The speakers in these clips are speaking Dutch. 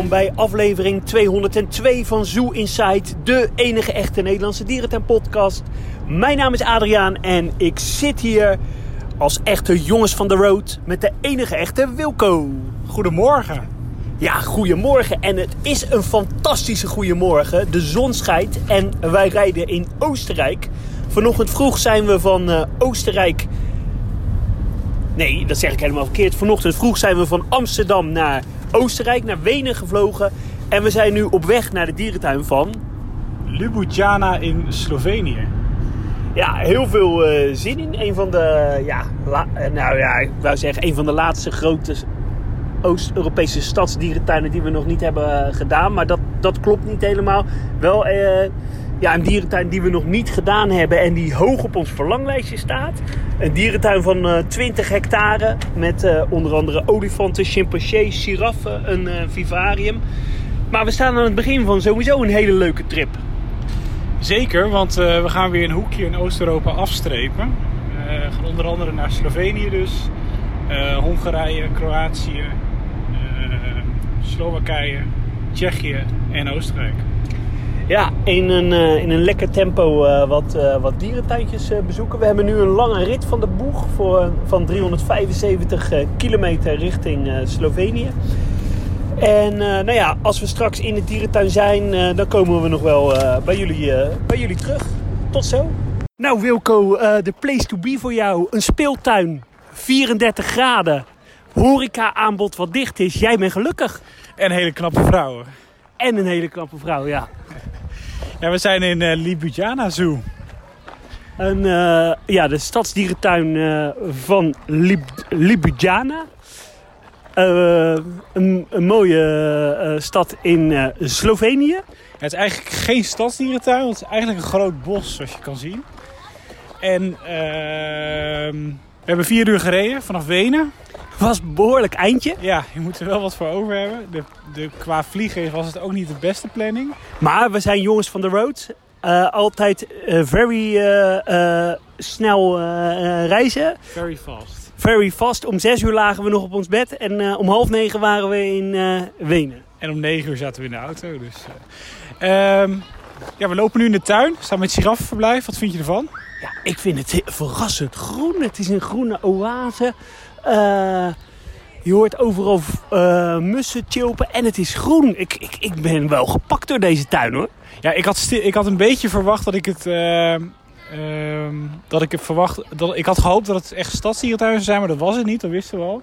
welkom bij aflevering 202 van Zoo Inside, de enige echte Nederlandse dierentuin-podcast. Mijn naam is Adriaan en ik zit hier als echte jongens van de road met de enige echte Wilco. Goedemorgen. Ja, goedemorgen. En het is een fantastische goedemorgen. De zon schijnt en wij rijden in Oostenrijk. Vanochtend vroeg zijn we van uh, Oostenrijk. Nee, dat zeg ik helemaal verkeerd. Vanochtend vroeg zijn we van Amsterdam naar Oostenrijk, naar Wenen gevlogen. En we zijn nu op weg naar de dierentuin van... Ljubljana in Slovenië. Ja, heel veel uh, zin in. Een van de, ja, la, nou ja, ik wou zeggen, een van de laatste grote Oost-Europese stadsdierentuinen die we nog niet hebben gedaan. Maar dat, dat klopt niet helemaal. Wel uh, ja, een dierentuin die we nog niet gedaan hebben en die hoog op ons verlanglijstje staat. Een dierentuin van uh, 20 hectare met uh, onder andere olifanten, chimpansees, giraffen, een uh, vivarium. Maar we staan aan het begin van sowieso een hele leuke trip. Zeker, want we gaan weer een hoekje in Oost-Europa afstrepen. We gaan onder andere naar Slovenië dus, Hongarije, Kroatië, Slowakije, Tsjechië en Oostenrijk. Ja, in een, uh, in een lekker tempo uh, wat, uh, wat dierentuintjes bezoeken. We hebben nu een lange rit van de boeg voor, van 375 kilometer richting Slovenië. En nou ja, als we straks in de dierentuin zijn, dan komen we nog wel bij, jullie, bij jullie terug. Tot zo. Nou Wilco, de place to be voor jou. Een speeltuin, 34 graden. Horeca aanbod wat dicht is. Jij bent gelukkig. En hele knappe vrouwen. En een hele knappe vrouw, ja. Ja, we zijn in uh, Ljubljana Zoo. Een, uh, ja, de stadsdierentuin uh, van Lib. Een, een, mooie stad in Slovenië. Ja, het is eigenlijk geen stadsdierentuin, het is eigenlijk een groot bos zoals je kan zien. En ehm, we hebben vier uur gereden vanaf Wenen. Was een behoorlijk eindje. Ja, je moet er wel wat voor over hebben. De, de, qua vliegen was het ook niet de beste planning. Maar we zijn jongens van de road. Uh, altijd uh, very uh, snel reizen. Very fast. Very fast. Om zes uur lagen we nog op ons bed. En om half negen waren we in Wenen. En om negen uur zaten we in de auto. Dus, um, ja, we lopen nu in de tuin. We staan met giraffenverblijf. Wat vind je ervan? Ja, ik vind het verrassend groen. Het is een groene oase. Uh, je hoort overal uh, mussen chilpen en het is groen. Ik, ik, ik ben wel gepakt door deze tuin hoor. Ja, ik had, ik had een beetje verwacht dat ik het... Uh, dat ik verwacht... Dat, ik had gehoopt dat het echt stadsdierentuin zou zijn, maar dat was het niet. Dat wisten we al.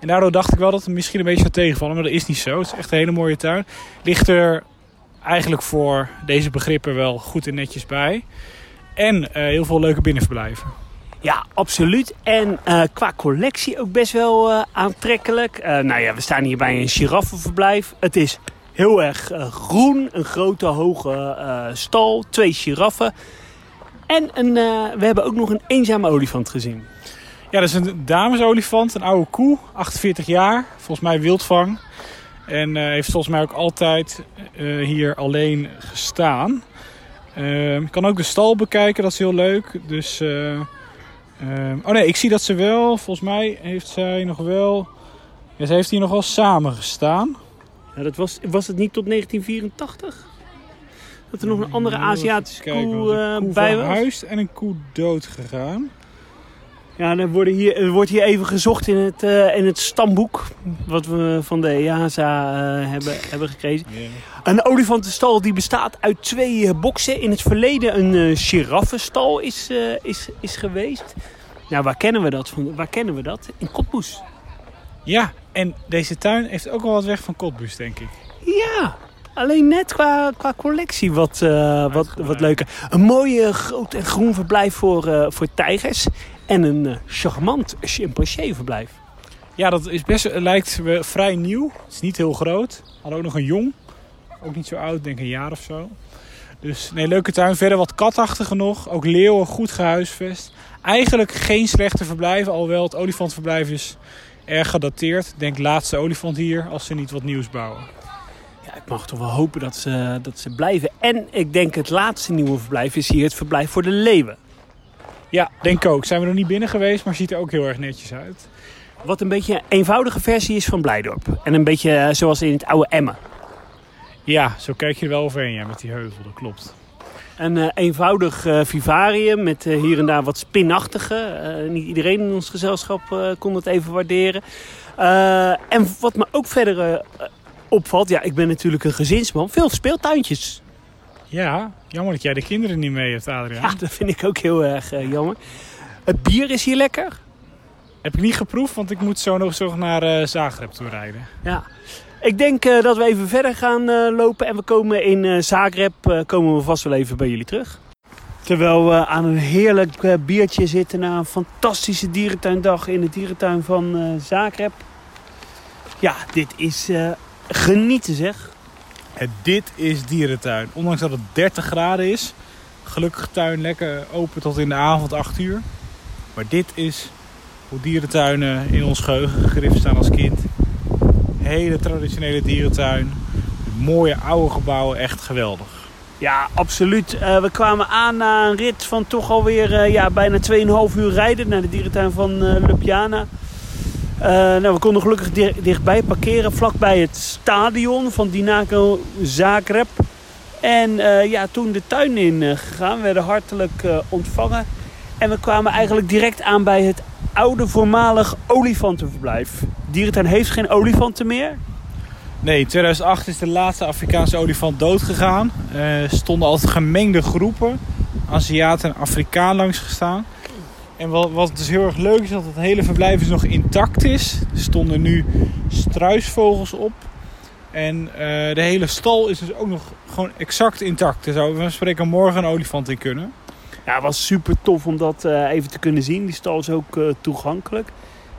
En daardoor dacht ik wel dat het misschien een beetje zou tegenvallen. Maar dat is niet zo. Het is echt een hele mooie tuin. Ligt er eigenlijk voor deze begrippen wel goed en netjes bij. En heel veel leuke binnenverblijven. Ja, absoluut. En uh, qua collectie ook best wel uh, aantrekkelijk. Uh, nou ja, we staan hier bij een giraffenverblijf. Het is heel erg groen. Een grote, hoge stal. Twee giraffen. En een, we hebben ook nog een eenzame olifant gezien. Ja, dat is een damesolifant. Een oude koe. 48 jaar. Volgens mij wildvang. En heeft volgens mij ook altijd hier alleen gestaan. Je kan ook de stal bekijken. Dat is heel leuk. Dus... Um, oh nee, ik zie dat ze wel, volgens mij heeft zij nog wel... Ja, ze heeft hier nog wel samen gestaan. Ja, dat was, was het niet tot 1984? Dat er nog een andere Aziatische koe, koe, uh, koe bij was? verhuisd en een koe dood gegaan. Ja, er, worden hier, er wordt hier even gezocht in het, uh, in het stamboek. Wat we van de EASA uh, hebben, hebben gekregen. Yeah. Een olifantenstal die bestaat uit twee uh, boksen. In het verleden een giraffenstal is, is, is geweest. Nou, waar kennen we dat? Van, waar kennen we dat? In Cottbus. Ja, en deze tuin heeft ook wel wat weg van Cottbus, denk ik. Ja, Alleen net qua, qua collectie wat, uh, wat, wat leuker. Een mooie groot en groen verblijf voor, uh, voor tijgers. En een uh, charmant chimpansee verblijf. Ja, dat is best, lijkt vrij nieuw. Het is niet heel groot. Hadden ook nog een jong. Ook niet zo oud, denk een jaar of zo. Dus nee, leuke tuin. Verder wat katachtige nog. Ook leeuwen, goed gehuisvest. Eigenlijk geen slechte verblijven. Alhoewel het olifantverblijf is erg gedateerd. Denk laatste olifant hier als ze niet wat nieuws bouwen ik mag toch wel hopen dat ze, dat ze blijven. En ik denk het laatste nieuwe verblijf is hier het verblijf voor de leeuwen. Ja, denk ook. Zijn we nog niet binnen geweest, maar ziet er ook heel erg netjes uit. Wat een beetje een eenvoudige versie is van Blijdorp. En een beetje zoals in het oude Emmen. Ja, zo kijk je er wel overheen ja, met die heuvel, dat klopt. Een uh, eenvoudig uh, vivarium met uh, hier en daar wat spinachtige. niet iedereen in ons gezelschap kon het even waarderen. en wat me ook verder opvalt, ja, ik ben natuurlijk een gezinsman, veel speeltuintjes. Ja, jammer dat jij de kinderen niet mee hebt, Adriaan. Ja, dat vind ik ook heel erg jammer. Het bier is hier lekker. Heb ik niet geproefd, want ik moet zo nog zo naar Zagreb toe rijden. Ja, ik denk uh, dat we even verder gaan uh, lopen en we komen in uh, Zagreb komen we vast wel even bij jullie terug. Terwijl we aan een heerlijk biertje zitten na een fantastische dierentuindag in de dierentuin van Zagreb. Ja, dit is genieten zeg. En dit is dierentuin. Ondanks dat het 30 graden is. Gelukkig tuin lekker open tot in de avond 8 uur. Maar dit is hoe dierentuinen in ons geheugen gegrift staan als kind hele traditionele dierentuin. Mooie oude gebouwen, echt geweldig. Ja, absoluut. Uh, we kwamen aan na een rit van toch alweer uh, ja, bijna 2,5 uur rijden naar de dierentuin van uh, Ljubljana. Nou, we konden gelukkig dichtbij parkeren, vlakbij het stadion van Dinako Zagreb. En ja, toen de tuin in gegaan, werden hartelijk ontvangen. En we kwamen eigenlijk direct aan bij het oude voormalig olifantenverblijf. Dierentuin heeft geen olifanten meer. Nee, in 2008 is de laatste Afrikaanse olifant doodgegaan. Er uh, stonden altijd gemengde groepen. Aziaten en Afrikaan langs gestaan. En wat, wat dus heel erg leuk is, dat het hele verblijf is nog intact is. Er stonden nu struisvogels op. En uh, de hele stal is dus ook nog gewoon exact intact. Er zou we spreken morgen een olifant in kunnen. Ja, het was super tof om dat uh, even te kunnen zien. Die stal is ook uh, toegankelijk.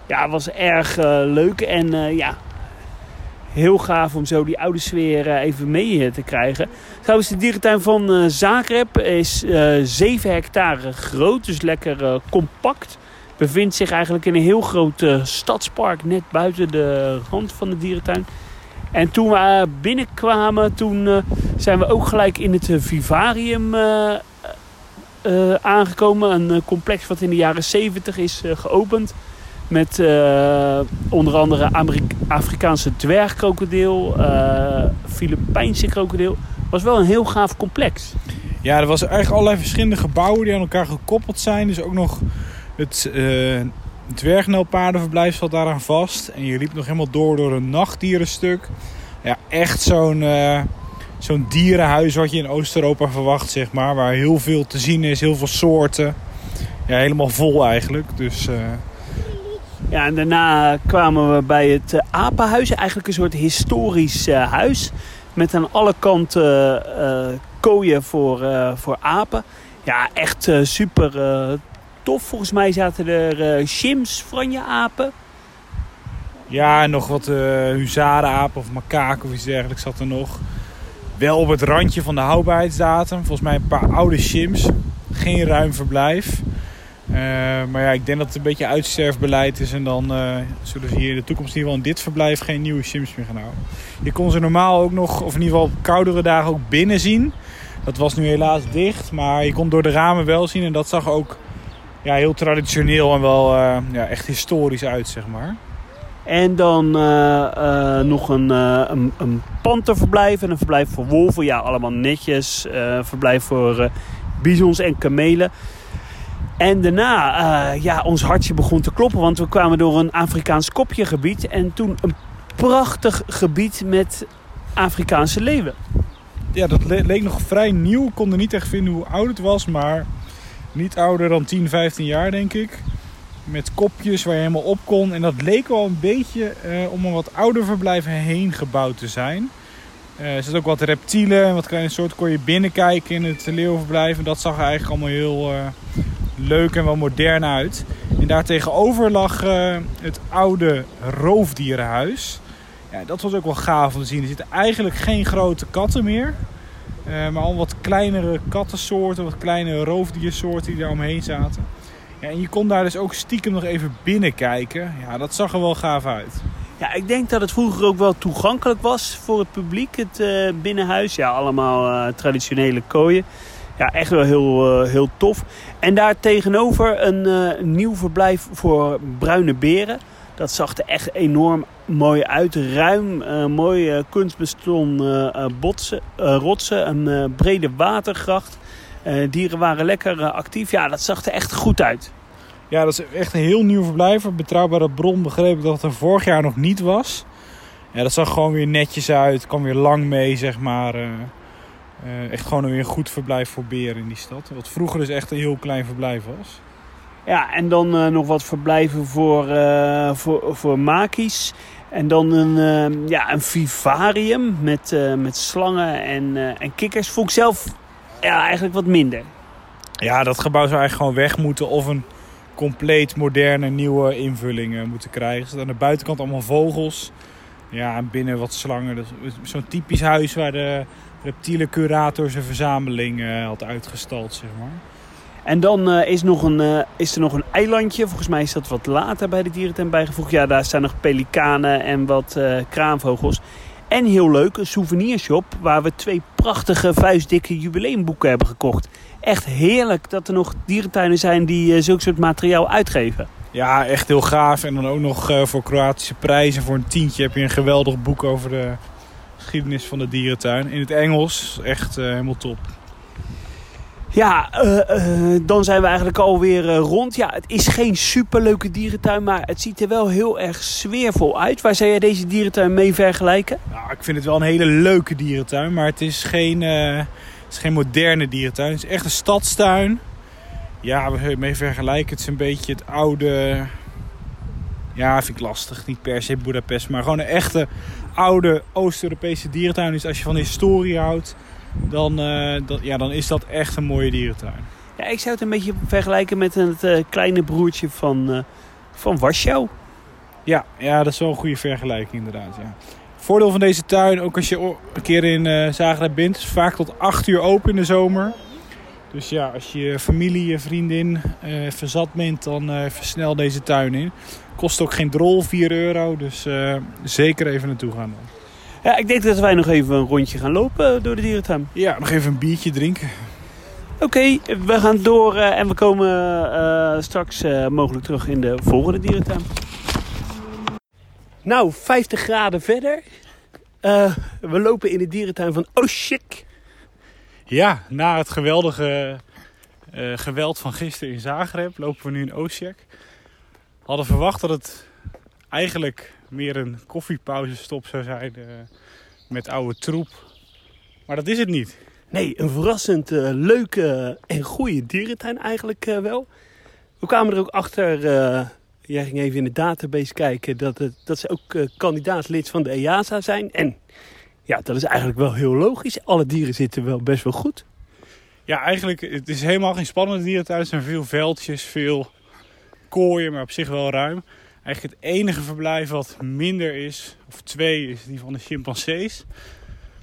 Ja, het was erg leuk en ja, heel gaaf om zo die oude sfeer even mee te krijgen. Trouwens, de dierentuin van Zagreb is 7 hectare groot, dus lekker compact. Bevindt zich eigenlijk in een heel groot stadspark net buiten de rand van de dierentuin. En toen we binnenkwamen, toen zijn we ook gelijk in het vivarium aangekomen. Een eh, complex wat in de jaren 70 is geopend. Met uh, onder andere Afrikaanse dwergkrokodil, Filipijnse krokodil. was wel een heel gaaf complex. Ja, er was eigenlijk allerlei verschillende gebouwen die aan elkaar gekoppeld zijn. Dus ook nog het dwergnelpaardenverblijf zat daaraan vast. En je liep nog helemaal door door een nachtdierenstuk. Ja, echt zo'n zo'n dierenhuis wat je in Oost-Europa verwacht, zeg maar. Waar heel veel te zien is, heel veel soorten. Ja, helemaal vol eigenlijk. Dus, uh... Ja, en daarna kwamen we bij het uh, apenhuis. Eigenlijk een soort historisch uh, huis. Met aan alle kanten kooien voor, voor apen. Ja, echt super tof. Volgens mij zaten er chims, franje-apen. Ja, en nog wat uh, huzarenapen of makaken of iets dergelijks zat er nog. Wel op het randje van de houdbaarheidsdatum. Volgens mij een paar oude shims. Geen ruim verblijf. Uh, maar ja, ik denk dat het een beetje uitsterfbeleid is. En dan uh, zullen ze hier in de toekomst in ieder geval in dit verblijf geen nieuwe shims meer gaan houden. Je kon ze normaal ook nog, of in ieder geval op koudere dagen ook binnen zien. Dat was nu helaas dicht. Maar je kon door de ramen wel zien. En dat zag ook ja, heel traditioneel en wel uh, ja, echt historisch uit, zeg maar. En dan nog een, een, een panterverblijf en een verblijf voor wolven. Ja, allemaal netjes. verblijf voor bizons en kamelen. En daarna, ja, ons hartje begon te kloppen. Want we kwamen door een Afrikaans kopjegebied. En toen een prachtig gebied met Afrikaanse leeuwen. Ja, dat le leek nog vrij nieuw. Ik kon er niet echt vinden hoe oud het was. Maar niet ouder dan 10, 15 jaar, denk ik met kopjes waar je helemaal op kon. En dat leek wel een beetje uh, om een wat ouder verblijf heen gebouwd te zijn. Uh, er zitten ook wat reptielen en wat kleine soorten kon je binnenkijken in het leeuwverblijf. En dat zag eigenlijk allemaal heel leuk en wel modern uit. En daartegenover lag het oude roofdierenhuis. Ja, dat was ook wel gaaf om te zien. Er zitten eigenlijk geen grote katten meer. maar al wat kleinere kattensoorten, wat kleine roofdiersoorten die daar omheen zaten. Ja, en je kon daar dus ook stiekem nog even binnenkijken. Ja, dat zag er wel gaaf uit. Ja, ik denk dat het vroeger ook wel toegankelijk was voor het publiek, het uh, binnenhuis. Ja, allemaal traditionele kooien. Ja, echt wel heel, uh, heel tof. En daar tegenover een nieuw verblijf voor bruine beren. Dat zag er echt enorm mooi uit. Ruim, uh, mooi kunstbeston rotsen, een brede watergracht. dieren waren lekker actief. Ja, dat zag er echt goed uit. Ja, dat is echt een heel nieuw verblijf. Een betrouwbare bron begreep ik dat het er vorig jaar nog niet was. Ja, dat zag gewoon weer netjes uit. Kwam weer lang mee, zeg maar. Echt gewoon weer een goed verblijf voor beren in die stad. Wat vroeger dus echt een heel klein verblijf was. Ja, en dan uh, nog wat verblijven voor, uh, voor, voor makies. En dan een, ja, een vivarium met, met slangen en, en kikkers. Vond ik zelf ja, eigenlijk wat minder. Ja, dat gebouw zou eigenlijk gewoon weg moeten. Of een compleet moderne nieuwe invulling moeten krijgen. Dus aan de buitenkant allemaal vogels. Ja, en binnen wat slangen. Zo'n typisch huis waar de reptiele curator zijn verzameling had uitgestald, zeg maar. En dan uh, is, nog een, uh, is er nog een eilandje. Volgens mij is dat wat later bij de dierentuin bijgevoegd. Ja, daar staan nog pelikanen en wat uh, kraanvogels. En heel leuk, een souvenirshop waar we twee prachtige vuistdikke jubileumboeken hebben gekocht. Echt heerlijk dat er nog dierentuinen zijn die zulke soort materiaal uitgeven. Ja, echt heel gaaf. En dan ook nog voor Kroatische prijzen. Voor een tientje heb je een geweldig boek over de geschiedenis van de dierentuin. In het Engels. Echt helemaal top. Ja, uh, uh, dan zijn we eigenlijk alweer uh, rond. Ja, het is geen superleuke dierentuin, maar het ziet er wel heel erg sfeervol uit. Waar zou jij deze dierentuin mee vergelijken? Nou, ik vind het wel een hele leuke dierentuin, maar het is geen, het is geen moderne dierentuin. Het is echt een stadstuin. Ja, we mee vergelijken. Het is een beetje het oude... Ja, vind ik lastig. Niet per se Budapest, maar gewoon een echte oude Oost-Europese dierentuin. Dus als je van historie houdt dan, uh, dat, ja, dan is dat echt een mooie dierentuin. Ja, ik zou het een beetje vergelijken met het uh, kleine broertje van, uh, van Warschau. Ja, ja, dat is wel een goede vergelijking inderdaad. Ja. Voordeel van deze tuin, ook als je een keer in Zagreb bent, is vaak tot 8 uur open in de zomer. Dus ja, als je familie, je vriendin verzat bent, dan versnel deze tuin in. Kost ook geen drol, 4 euro. Dus zeker even naartoe gaan dan. Ja, ik denk dat wij nog even een rondje gaan lopen door de dierentuin. Ja, nog even een biertje drinken. Oké, we gaan door uh, en we komen uh, straks uh, mogelijk terug in de volgende dierentuin. Nou, 50 graden verder. we lopen in de dierentuin van Oshik. Ja, na het geweldige geweld van gisteren in Zagreb lopen we nu in Osijek. Hadden verwacht dat het eigenlijk meer een koffiepauzestop zou zijn uh, met oude troep. Maar dat is het niet. Nee, een verrassend uh, leuke en goede dierentuin eigenlijk wel. We kwamen er ook achter, jij ging even in de database kijken, dat, het, dat ze ook kandidaatlid van de EASA zijn. En ja, dat is eigenlijk wel heel logisch. Alle dieren zitten wel best wel goed. Ja, eigenlijk, het is helemaal geen spannende dierentuin. Er zijn veel veldjes, veel kooien, maar op zich wel ruim. Eigenlijk het enige verblijf wat minder is, of twee, is die van de chimpansees.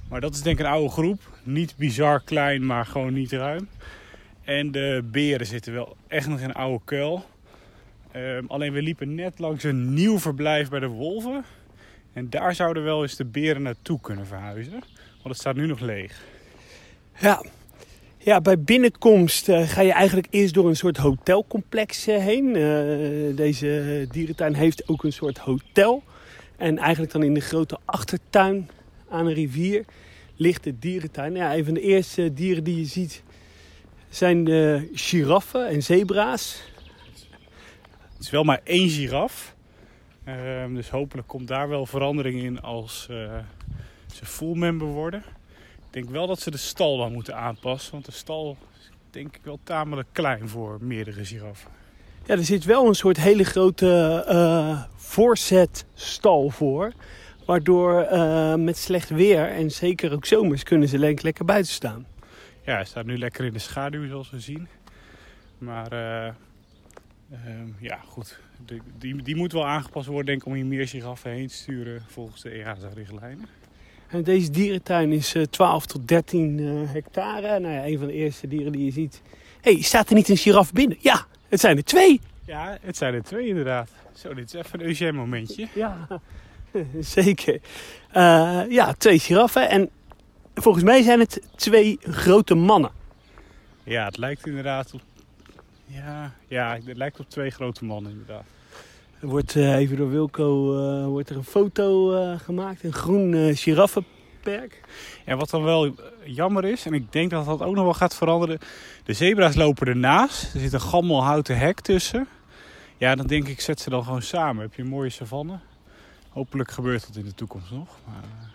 Maar dat is denk ik een oude groep. Niet bizar klein, maar gewoon niet ruim. En de beren zitten wel echt nog in een oude kuil. Um, alleen we liepen net langs een nieuw verblijf bij de wolven. En daar zouden wel eens de beren naartoe kunnen verhuizen. Want het staat nu nog leeg. Ja, ja, bij binnenkomst uh, ga je eigenlijk eerst door een soort hotelcomplex uh, heen. Uh, deze dierentuin heeft ook een soort hotel. En eigenlijk dan in de grote achtertuin aan een rivier ligt de dierentuin. Ja, een van de eerste dieren die je ziet zijn de giraffen en zebra's. Het is wel maar één giraf. Ehm, dus hopelijk komt daar wel verandering in als ze full member worden denk wel dat ze de stal dan moeten aanpassen. Want de stal is denk ik wel tamelijk klein voor meerdere giraffen. Ja, er zit wel een soort hele grote uh, voorzetstal voor. Waardoor uh, met slecht weer en zeker ook zomers kunnen ze lekker buiten staan. Ja, hij staat nu lekker in de schaduw zoals we zien. Maar uh, ja, goed. die, die moet wel aangepast worden denk ik om hier meer giraffen heen te sturen volgens de EASA-richtlijnen. En deze dierentuin is 12 eh, tot 13 uh, hectare. Nou ja, een van de eerste dieren die je ziet. Hé, hey, staat er niet een giraf binnen? Ja, het zijn er twee. Ja, het zijn er twee inderdaad. Zo, dit is even een Eugène momentje. Ja, zeker. Uh, ja, twee giraffen. En volgens mij zijn het twee grote mannen. Ja, het lijkt inderdaad op... Ja, ja, het lijkt op twee grote mannen inderdaad. Er wordt eh, even door Wilco eh, wordt er een foto eh, gemaakt. Een groen giraffenperk. En wat dan wel jammer is, en ik denk dat dat ook nog wel gaat veranderen. De zebra's lopen ernaast. Er zit een gammel houten hek tussen. Ja, dan denk ik, zet ze dan gewoon samen. Heb je een mooie savanne. Hopelijk gebeurt dat in de toekomst nog. Maar,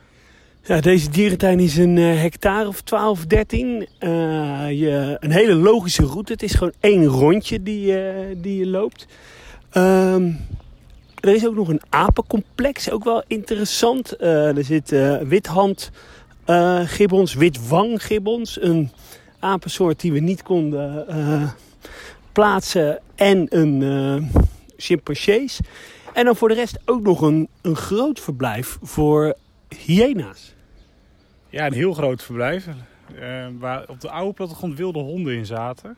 Ja, deze dierentuin is een eh, hectare of 12, 13. Eh, je, een hele logische route. Het is gewoon één rondje die, eh, die je loopt. Ehm, er is ook nog een apencomplex, ook wel interessant. Er zit withand gibbons, witwang. Een apensoort die we niet konden plaatsen. En een eh chimpansees. En dan voor de rest ook nog een, een groot verblijf voor hyena's. Ja, een heel groot verblijf. eh, waar op de oude plattegrond wilde honden in zaten.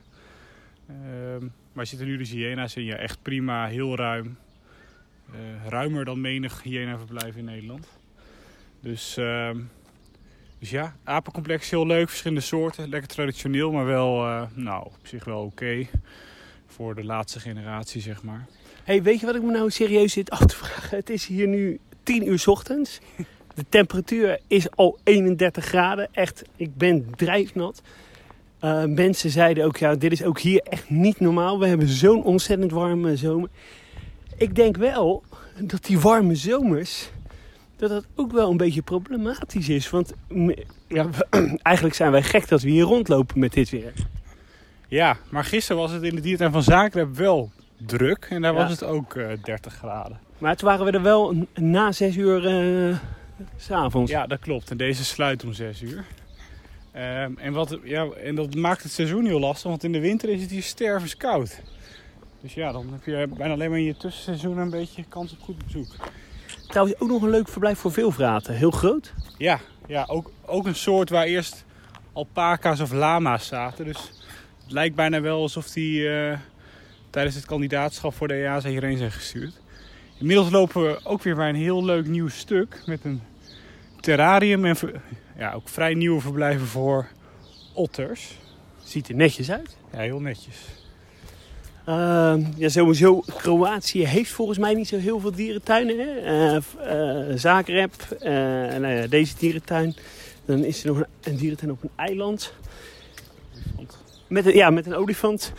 Ehm, maar zitten nu dus hyena's in. Ja, echt prima, heel ruim. Eh, ruimer dan menig hyena-verblijf in Nederland. Dus, ehm, dus ja, apencomplex heel leuk. Verschillende soorten. Lekker traditioneel, maar wel eh, nou, op zich wel oké. Voor de laatste generatie, zeg maar. Hey, weet je wat ik me nou serieus zit af te vragen? Het is hier nu 10 uur 's ochtends. De temperatuur is al 31 graden. Echt, ik ben drijfnat. Eh, mensen zeiden ook, ja, dit is ook hier echt niet normaal. We hebben zo'n ontzettend warme zomer. Ik denk wel dat die warme zomers, dat dat ook wel een beetje problematisch is. Want ja, eigenlijk zijn wij gek dat we hier rondlopen met dit weer. Ja, maar gisteren was het in de diertuin van Zagreb wel druk. En daar Ja. was het ook eh 30 graden. Maar toen waren we er wel na 6 uur eh, s'avonds. Ja, dat klopt. En deze sluit om 6 uur. Ehm, en, wat, ja, en dat maakt het seizoen heel lastig, want in de winter is het hier stervenskoud. Dus ja, dan heb je bijna alleen maar in je tussenseizoen een beetje kans op goed bezoek. Trouwens ook nog een leuk verblijf voor veelvraten. Heel groot. Ja, ja ook, ook een soort waar eerst alpaca's of lama's zaten. Dus het lijkt bijna wel alsof die eh, tijdens het kandidaatschap voor de EASA hierheen zijn gestuurd. Inmiddels lopen we ook weer bij een heel leuk nieuw stuk met een terrarium en ja, ook vrij nieuwe verblijven voor otters. Ziet er netjes uit. Ja, heel netjes. Ehm, ja, sowieso, Kroatië heeft volgens mij niet zo heel veel dierentuinen. Hè? Eh, eh, Zagreb, eh, nou ja, deze dierentuin. Dan is er nog een, een dierentuin op een eiland. Met een, ja, met een olifant.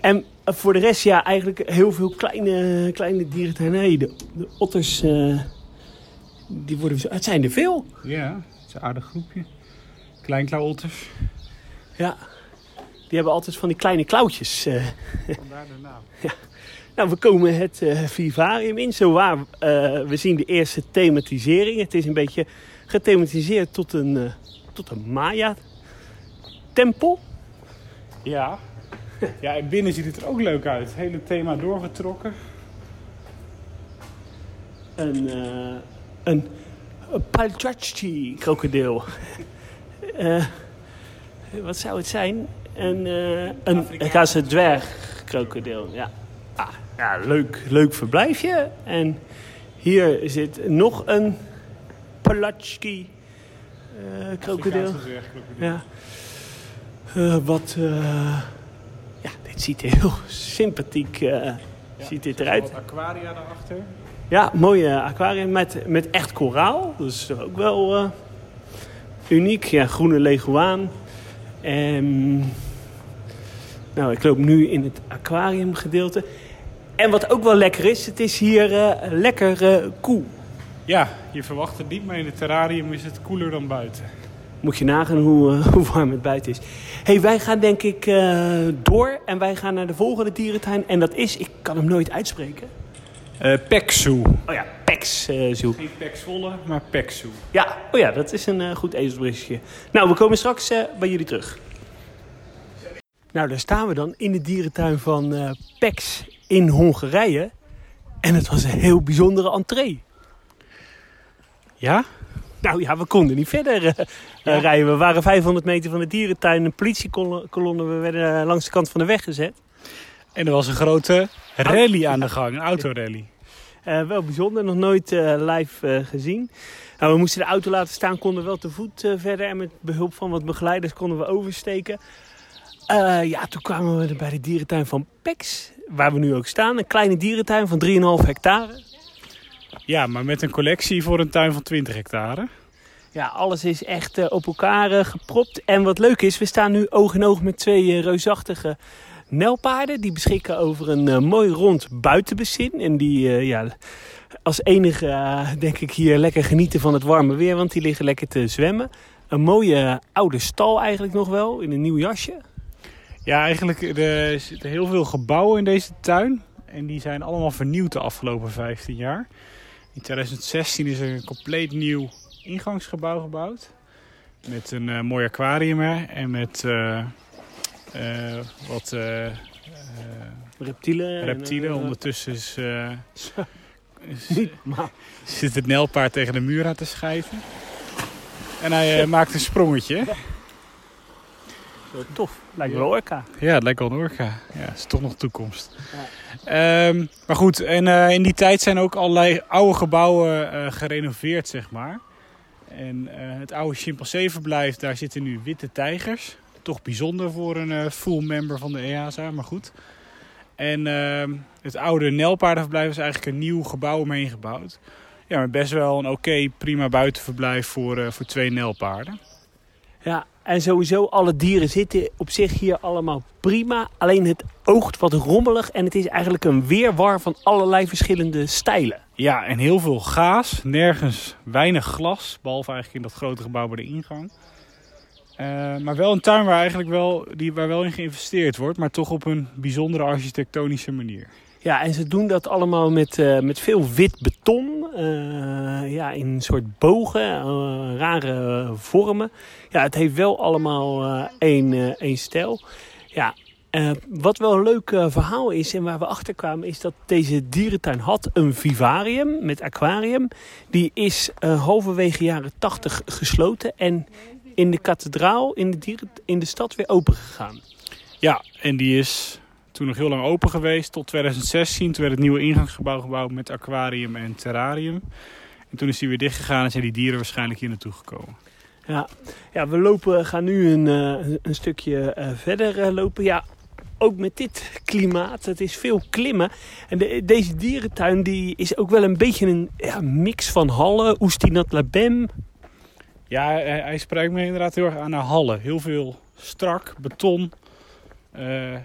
En voor de rest, ja, eigenlijk heel veel kleine, kleine dierentuinen. Nee, de, de otters, eh, die worden... zo- Het zijn er veel. Ja, het is een aardig groepje. Kleinklauwotters. Ja, die hebben altijd van die kleine klauwtjes. eh. Vandaar de naam. Nou, we komen het eh, vivarium in. Zo waar, eh, we zien de eerste thematisering. Het is een beetje gethematiseerd tot een, tot een Maya-tempel. Ja. ja, en binnen ziet het er ook leuk uit. Het hele thema doorgetrokken. Een, een, een Palchachi-krokodil. Eh, wat zou het zijn? Een, eh een, Afrikaans. het is een dwergkrokodil, ja. Ah, ja, leuk, leuk verblijfje. En hier zit nog een Palachki eh krokodil. Afrikaanse. Ja. Eh, wat, ja, dit ziet er heel sympathiek Ja, ziet dit er eruit. Wat aquaria daarachter. Ja, mooie aquarium met, met echt koraal. Is ook wel eh, uniek. Ja, groene leguaan. En, nou, ik loop nu in het aquariumgedeelte. En wat ook wel lekker is, het is hier eh, lekker eh, koel. Ja, je verwacht het niet, maar in het terrarium is het koeler dan buiten. Moet je nagaan hoe, eh, hoe warm het buiten is. hey, wij gaan denk ik eh, door en wij gaan naar de volgende dierentuin. En dat is, ik kan hem nooit uitspreken. Uh, Peksu. Oh ja, Pex eh Zoo. Niet Pexvolle, maar Peksu. Ja, oh ja, dat is een eh, goed ezelsberichtje. Nou, we komen straks eh, bij jullie terug. Nou, daar staan we dan in de dierentuin van eh Pex in Hongarije. En het was een heel bijzondere entree. Ja? Nou ja, we konden niet verder eh, Ja. eh, rijden. We waren 500 meter van de dierentuin. Een politiekolonne. We werden eh, langs de kant van de weg gezet. En er was een grote rally aan de gang, een autorally. Eh, wel bijzonder, nog nooit eh, live eh, gezien. Nou, we moesten de auto laten staan, konden wel te voet verder. En met behulp van wat begeleiders konden we oversteken. Ja, toen kwamen we bij de dierentuin van Pex, waar we nu ook staan. Een kleine dierentuin van 3,5 hectare. Ja, maar met een collectie voor een tuin van 20 hectare. Ja, alles is echt op elkaar gepropt. En wat leuk is, we staan nu oog in oog met twee reusachtige nijlpaarden. Die beschikken over een eh, mooi rond buitenbezin. En die eh, ja, als enige, eh, denk ik, hier lekker genieten van het warme weer. Want die liggen lekker te zwemmen. Een mooie oude stal eigenlijk nog wel, in een nieuw jasje. Ja, eigenlijk er zitten heel veel gebouwen in deze tuin. En die zijn allemaal vernieuwd de afgelopen 15 jaar. In 2016 is er een compleet nieuw ingangsgebouw gebouwd. Met een mooi aquarium. En met wat eh, eh, Reptielen. en, reptielen. eh, Ondertussen is, eh, zit het nelpaard tegen de muur aan te schijten. En hij eh, maakt een sprongetje. tof. Lijkt wel orka. Ja, het lijkt wel een orka. Ja, het is toch nog toekomst. Ehm, maar goed, en eh, in die tijd zijn ook allerlei oude gebouwen eh, gerenoveerd, zeg maar. En eh, het oude chimpanseeverblijf, daar zitten nu witte tijgers. Toch bijzonder voor een eh, full member van de EASA, maar goed. En ehm, het oude Nelpaardenverblijf is eigenlijk een nieuw gebouw omheen gebouwd. Ja, maar best wel een oké, prima buitenverblijf voor, eh, voor twee Nelpaarden. Ja, en sowieso alle dieren zitten op zich hier allemaal prima. Alleen het oogt wat rommelig en het is eigenlijk een weerwar van allerlei verschillende stijlen. Ja, en heel veel gaas. Nergens weinig glas. Behalve eigenlijk in dat grote gebouw bij de ingang. Eh, maar wel een tuin waar eigenlijk wel, die, waar wel in geïnvesteerd wordt. Maar toch op een bijzondere architectonische manier. Ja, en ze doen dat allemaal met, eh, met veel wit beton. eh, ja, in een soort bogen, rare vormen. Ja, het heeft wel allemaal één, één stijl. Ja, wat wel een leuk verhaal is en waar we achter kwamen... is dat deze dierentuin had een vivarium met aquarium. Die is halverwege jaren 80 gesloten en in de kathedraal in de, dieren, in de stad weer open gegaan. Ja, en die is toen nog heel lang open geweest. Tot 2016. Toen werd het nieuwe ingangsgebouw gebouwd met aquarium en terrarium. En toen is die weer dichtgegaan en zijn die dieren waarschijnlijk hier naartoe gekomen. Ja, ja we lopen, gaan nu een, eh, een stukje eh, verder eh, lopen. Ja, ook met dit klimaat. Het is veel klimmen. En de- deze dierentuin die is ook wel een beetje een ja, mix van Halle, Oestinat Labem. Ja, hij, hij spreekt me inderdaad heel erg aan naar hallen. Heel veel strak, beton, eh,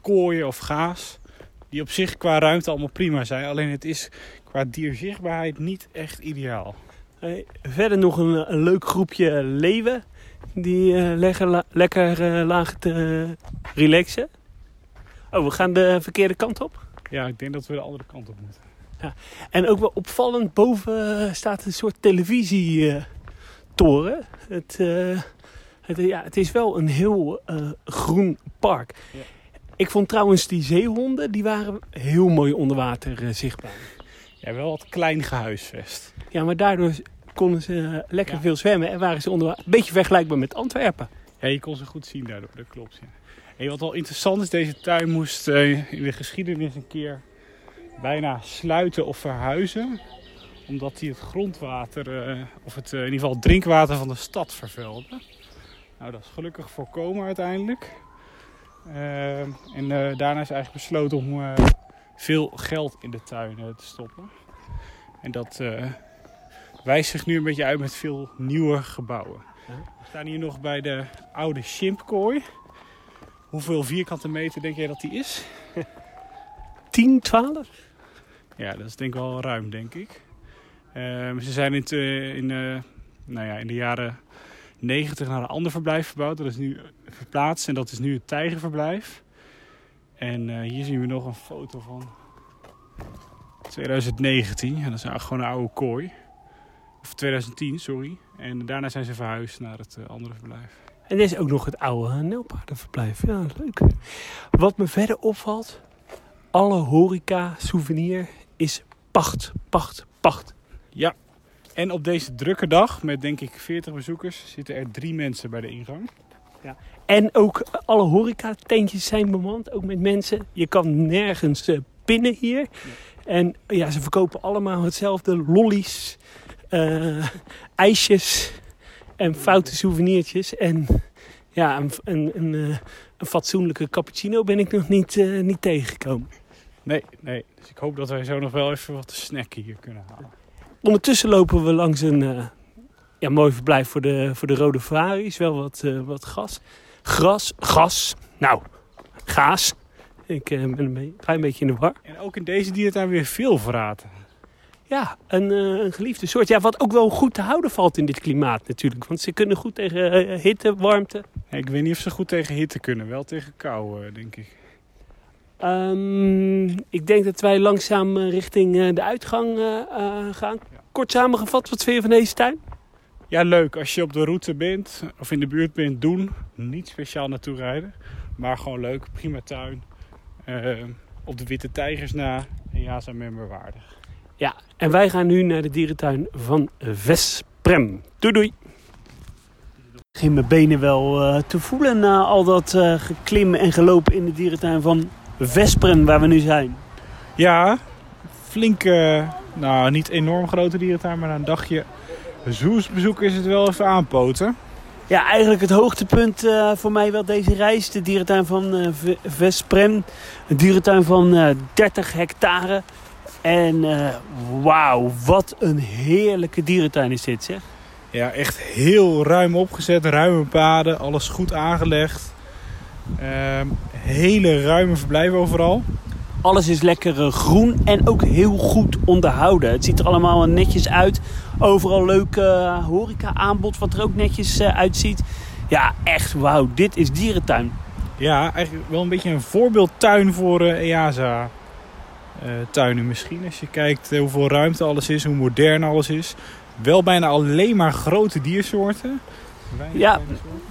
kooien of gaas. Die op zich qua ruimte allemaal prima zijn. Alleen het is qua dierzichtbaarheid niet echt ideaal. Eh, verder nog een, een leuk groepje leeuwen. Die eh, leggen la- lekker eh, lagen te relaxen. Oh, we gaan de verkeerde kant op. Ja, ik denk dat we de andere kant op moeten. En ook wel opvallend, boven staat een soort het, eh, het, ja, het is wel een heel eh, groen park. Ja. Ik vond trouwens die zeehonden, die waren heel mooi onder water eh, zichtbaar. Ja, wel wat klein gehuisvest. Ja, maar daardoor konden ze lekker Ja. veel zwemmen en waren ze onder water. Een beetje vergelijkbaar met Antwerpen. Ja, je kon ze goed zien daardoor, dat klopt. Ja. Hey, wat wel interessant is, deze tuin moest in de geschiedenis een keer bijna sluiten of verhuizen. Omdat hij het grondwater, eh, of het, eh, in ieder geval het drinkwater van de stad vervuilde. Nou, dat is gelukkig voorkomen uiteindelijk. Eh, en daarna is eigenlijk besloten om veel geld in de tuin te stoppen. En dat wijst zich nu een beetje uit met veel nieuwe gebouwen. We staan hier nog bij de oude chimpkooi. Hoeveel vierkante meter denk jij dat die is? 10, 12? Ja, dat is denk ik wel ruim, denk ik. Ehm, ze zijn in, eh, in, eh, nou ja, in de jaren 90 naar een ander verblijf verbouwd. Dat is nu verplaatst en dat is nu het tijgerverblijf. En eh, hier zien we nog een foto van 2019. En dat is eigenlijk gewoon een oude kooi. Of 2010, sorry. En daarna zijn ze verhuisd naar het eh, andere verblijf. En dit is ook nog het oude Nijlpaardenverblijf. Ja, leuk. Wat me verder opvalt, alle horeca, souvenir is pacht, pacht, pacht. Ja. En op deze drukke dag, met denk ik 40 bezoekers, zitten er drie mensen bij de ingang. En ook alle horecatentjes zijn bemand, ook met mensen. Je kan nergens eh, pinnen hier. En ja, ze verkopen allemaal hetzelfde. Lollies, eh, ijsjes en foute souvenirtjes. En ja, een, een, een, eh, een fatsoenlijke cappuccino ben ik nog niet, niet tegengekomen. Nee, nee. Dus ik hoop dat wij zo nog wel even wat te snacken hier kunnen halen. Ondertussen lopen we langs een eh, ja, mooi verblijf voor de, voor de rode Ferraris. Wel wat, eh, wat gas. Gras, gas. Nou, gaas. Ik eh, ben een be- klein beetje in de war. En ook in deze dierentuin weer veel verraten. Ja, een, een geliefde soort. Ja, wat ook wel goed te houden valt in dit klimaat natuurlijk. Want ze kunnen goed tegen hitte, warmte. Ik weet niet of ze goed tegen hitte kunnen. Wel tegen kou, denk ik. Ehm, ik denk dat wij langzaam richting de uitgang gaan. Kort samengevat, wat vind je van deze tuin? Ja, leuk. Als je op de route bent of in de buurt bent, doen. Niet speciaal naartoe rijden. Maar gewoon leuk. Prima tuin. Eh, op de witte tijgers na. En ja, zijn member waardig. Ja, en wij gaan nu naar de dierentuin van Vesprem. Doei doei! Ik begin mijn benen wel eh, te voelen na al dat eh, geklim en gelopen in de dierentuin van Vesprem waar we nu zijn. Ja, flink, eh, nou niet enorm grote dierentuin, maar na een dagje zoesbezoek is het wel even aanpoten. Ja, eigenlijk het hoogtepunt eh, voor mij wel deze reis. De dierentuin van eh, V- Vesprem. Een dierentuin van eh 30 hectare. En eh, wauw, wat een heerlijke dierentuin is dit zeg. Ja, echt heel ruim opgezet, ruime paden, alles goed aangelegd. Ehm, hele ruime verblijf overal. Alles is lekker eh, groen en ook heel goed onderhouden. Het ziet er allemaal netjes uit. Overal leuk eh, horeca aanbod wat er ook netjes eh, uitziet. Ja, echt wauw. Dit is dierentuin. Ja, eigenlijk wel een beetje een voorbeeldtuin voor eh, EASA. eh, tuinen misschien. Als je kijkt eh, hoeveel ruimte alles is, hoe modern alles is. Wel bijna alleen maar grote diersoorten. Ja.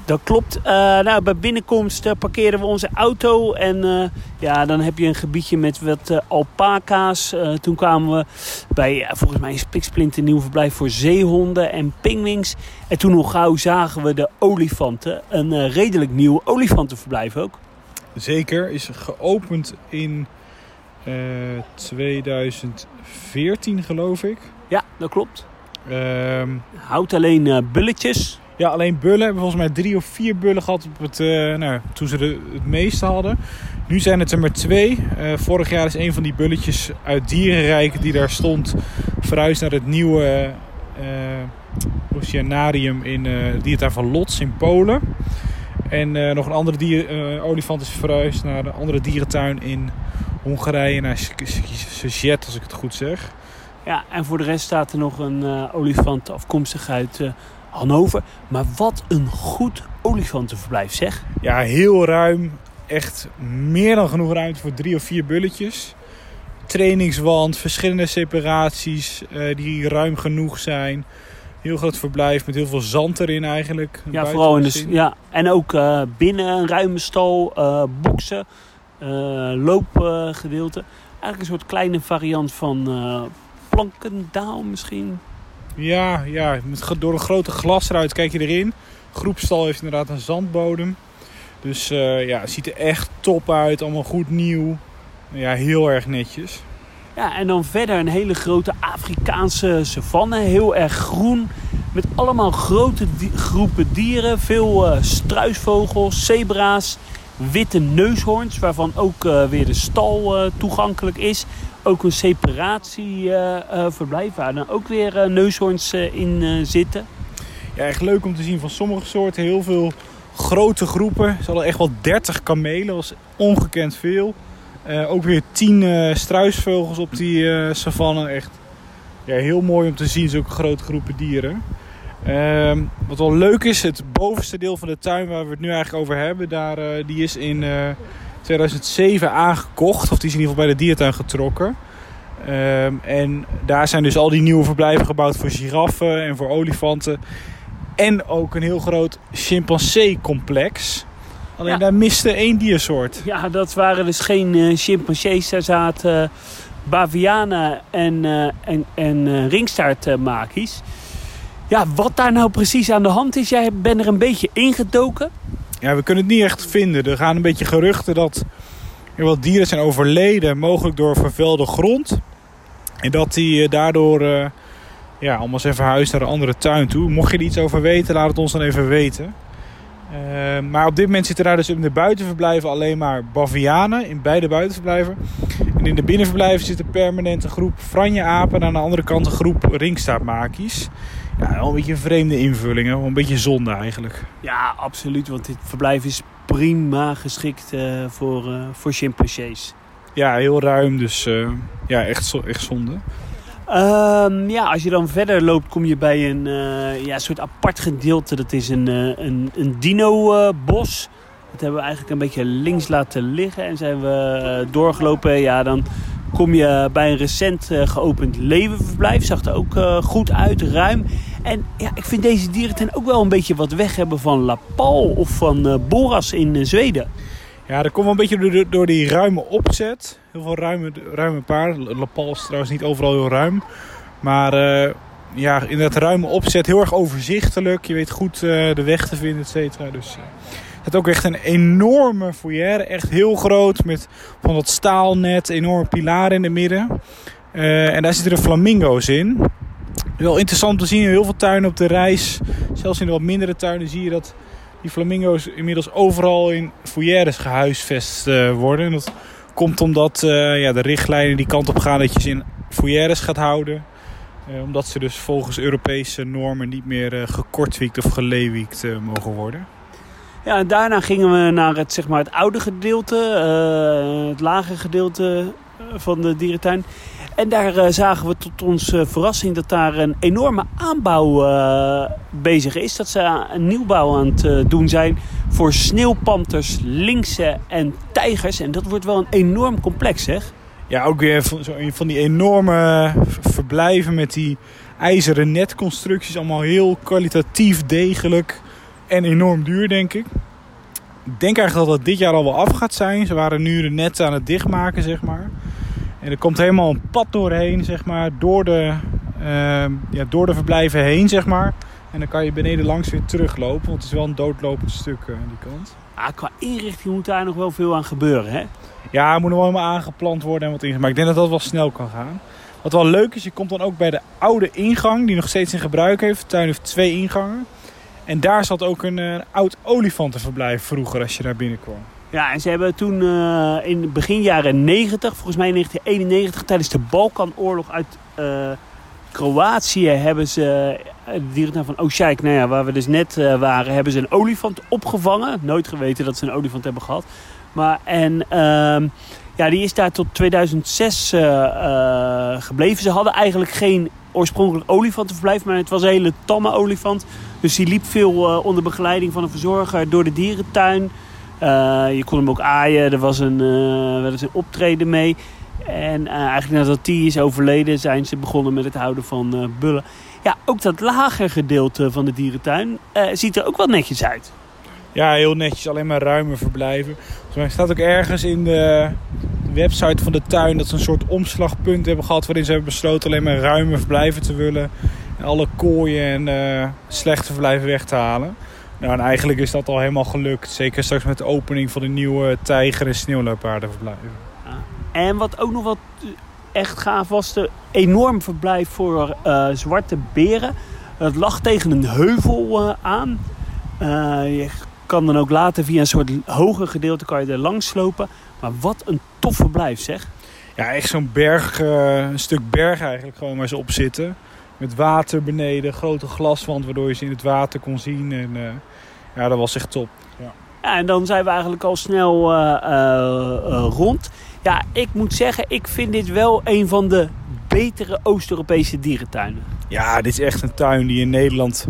Dat klopt. Eh, nou, bij binnenkomst eh, parkeren we onze auto. En eh, ja, dan heb je een gebiedje met wat alpaca's. Toen kwamen we bij volgens mij een spiksplinter nieuw verblijf voor zeehonden en pingwings. En toen nog gauw zagen we de olifanten. Een redelijk nieuw olifantenverblijf ook. Zeker, is geopend in eh 2014 geloof ik. Ja, dat klopt. Ehm, Houdt alleen bulletjes. Ja, alleen bullen hebben volgens mij drie of vier bullen gehad op het, eh, nou, toen ze de, het meeste hadden. Nu zijn het er maar twee. Eh, vorig jaar is een van die bulletjes uit Dierenrijk die daar stond verhuisd naar het nieuwe eh, oceanarium in de diertuin van Lodz in Polen. En nog een andere dier, olifant is verhuisd naar een andere dierentuin in Hongarije, naar Szezet, als ik het goed zeg. Ja, en voor de rest staat er nog een olifant afkomstig uit Hannover. Maar wat een goed olifantenverblijf zeg. Ja, heel ruim. Echt meer dan genoeg ruimte voor drie of vier bulletjes. Trainingswand, verschillende separaties eh, die ruim genoeg zijn. Heel groot verblijf met heel veel zand erin eigenlijk. Ja, vooral in de, ja, en ook eh, binnen een ruime stal, eh boksen, loopgedeelte. Eigenlijk een soort kleine variant van Plankendaal misschien. Ja, ja door een grote glasruit kijk je erin. Groepstal heeft inderdaad een zandbodem. Dus eh, ja, het ziet er echt top uit. Allemaal goed nieuw. Ja, heel erg netjes. Ja, en dan verder een hele grote Afrikaanse savanne. Heel erg groen. Met allemaal grote groepen dieren. Veel eh, struisvogels, zebra's, witte neushoorns. Waarvan ook eh, weer de stal toegankelijk is. Ook een separatieverblijf waar dan ook weer eh, neushoorns eh, in eh, zitten. Ja, echt leuk om te zien van sommige soorten. Heel veel grote groepen. Ze hadden echt wel 30 kamelen. Dat was ongekend veel. Eh, ook weer 10 eh, struisvogels op die eh, savanne. Echt ja, heel mooi om te zien, zulke grote groepen dieren. Ehm, wat wel leuk is, het bovenste deel van de tuin waar we het nu eigenlijk over hebben, daar, eh, die is in eh, 2007 aangekocht. Of die is in ieder geval bij de diertuin getrokken. Ehm, en daar zijn dus al die nieuwe verblijven gebouwd voor giraffen en voor olifanten. En ook een heel groot chimpansee-complex. Alleen Ja. daar miste één diersoort. Ja, dat waren dus geen eh, chimpansees. Daar zaten eh, bavianen en, eh en, en ringstaartmakies. Ja, wat daar nou precies aan de hand is, jij bent er een beetje ingedoken. Ja, we kunnen het niet echt vinden. Er gaan een beetje geruchten dat er wat dieren zijn overleden, mogelijk door vervuilde grond. En dat die eh, daardoor eh, ja, allemaal zijn verhuisd naar een andere tuin toe. Mocht je er iets over weten, laat het ons dan even weten. Eh, maar op dit moment zitten daar dus in de buitenverblijven alleen maar bavianen. In beide buitenverblijven. En in de binnenverblijven zit een permanente groep franje-apen. En aan de andere kant een groep ringstaartmakies. Ja, wel een beetje een vreemde invulling. Hè? Wel een beetje zonde eigenlijk. Ja, absoluut. Want dit verblijf is prima geschikt uh, voor, uh, voor chimpansés. Ja, heel ruim. Dus uh, ja, echt, echt zonde. Um, ja, als je dan verder loopt, kom je bij een ja, soort apart gedeelte. Dat is een, een, een dino-bos. Dat hebben we eigenlijk een beetje links laten liggen. En zijn we doorgelopen. Ja, dan kom je bij een recent geopend leeuwenverblijf. Zag er ook goed uit, ruim. En ja, ik vind deze dierentuin ook wel een beetje wat weg hebben van La Pal of van uh, Boras in Zweden. Ja, dat komt wel een beetje door, die ruime opzet. Heel veel ruime, ruime paarden. La Pal is trouwens niet overal heel ruim. Maar ja, in dat ruime opzet heel erg overzichtelijk. Je weet goed de weg te vinden, et cetera. Dus het ook echt een enorme foyer. Echt heel groot met van dat staalnet, enorme pilaren in het midden. en daar zitten de flamingo's in. Wel interessant te zien heel veel tuinen op de reis. Zelfs in de wat mindere tuinen zie je dat die flamingo's inmiddels overal in foyeres gehuisvest uh, worden. En dat komt omdat uh, ja, de richtlijnen die kant op gaan dat je ze in foyeres gaat houden. Uh, omdat ze dus volgens Europese normen niet meer gekortwiekt of geleewiekt mogen worden. Ja, en daarna gingen we naar het, zeg maar, het oude gedeelte, het lage gedeelte van de dierentuin. En daar uh, zagen we tot onze verrassing dat daar een enorme aanbouw bezig is. Dat ze een nieuwbouw aan het doen zijn voor sneeuwpanters, linksen en tijgers. En dat wordt wel een enorm complex, zeg. Ja, ook weer van, van die enorme verblijven met die ijzeren netconstructies. Allemaal heel kwalitatief, degelijk en enorm duur, denk ik. Ik denk eigenlijk dat dat dit jaar al wel af gaat zijn. Ze waren nu de netten aan het dichtmaken, zeg maar. En er komt helemaal een pad doorheen, zeg maar, door de, uh, ja, door de verblijven heen, zeg maar. En dan kan je beneden langs weer teruglopen, want het is wel een doodlopend stuk uh, aan die kant. Ah, qua inrichting moet daar nog wel veel aan gebeuren, hè? Ja, er moet nog wel helemaal aangeplant worden en wat ingemaakt. Maar ik denk dat dat wel snel kan gaan. Wat wel leuk is, je komt dan ook bij de oude ingang, die nog steeds in gebruik heeft. De tuin heeft twee ingangen. En daar zat ook een, een oud olifantenverblijf vroeger als je daar binnenkwam. Ja, en ze hebben toen uh, in begin jaren 90, volgens mij 1991, tijdens de Balkanoorlog uit uh, Kroatië hebben ze, de dierentuin van Osijek, nou ja, waar we dus net uh, waren, hebben ze een olifant opgevangen. Nooit geweten dat ze een olifant hebben gehad. Maar en ehm, ja, die is daar tot 2006 gebleven. Ze hadden eigenlijk geen oorspronkelijk olifantenverblijf, maar het was een hele tamme olifant. Dus die liep veel onder begeleiding van een verzorger door de dierentuin. Uh, je kon hem ook aaien. Er was een, uh, wel eens een optreden mee. En eigenlijk nadat die is overleden zijn ze begonnen met het houden van bullen. Ja, ook dat lager gedeelte van de dierentuin ziet er ook wel netjes uit. Ja, heel netjes. Alleen maar ruime verblijven. Er staat ook ergens in de website van de tuin dat ze een soort omslagpunt hebben gehad... waarin ze hebben besloten alleen maar ruime verblijven te willen. En alle kooien en slechte verblijven weg te halen. Nou, en eigenlijk is dat al helemaal gelukt. Zeker straks met de opening van de nieuwe tijger- en sneeuwleopardenverblijven. Ja. En wat ook nog wat echt gaaf was, de enorm verblijf voor uh, zwarte beren. Het lag tegen een heuvel aan. Kan dan ook later via een soort hoger gedeelte kan je er langs slopen. Maar wat een tof verblijf zeg. Ja, echt zo'n berg, een stuk berg eigenlijk gewoon waar ze op zitten. Met water beneden, grote glaswand waardoor je ze in het water kon zien. En uh, ja, dat was echt top. Ja. ja. en dan zijn we eigenlijk al snel uh, rond. Ja, ik moet zeggen, ik vind dit wel een van de betere Oost-Europese dierentuinen. Ja, dit is echt een tuin die in Nederland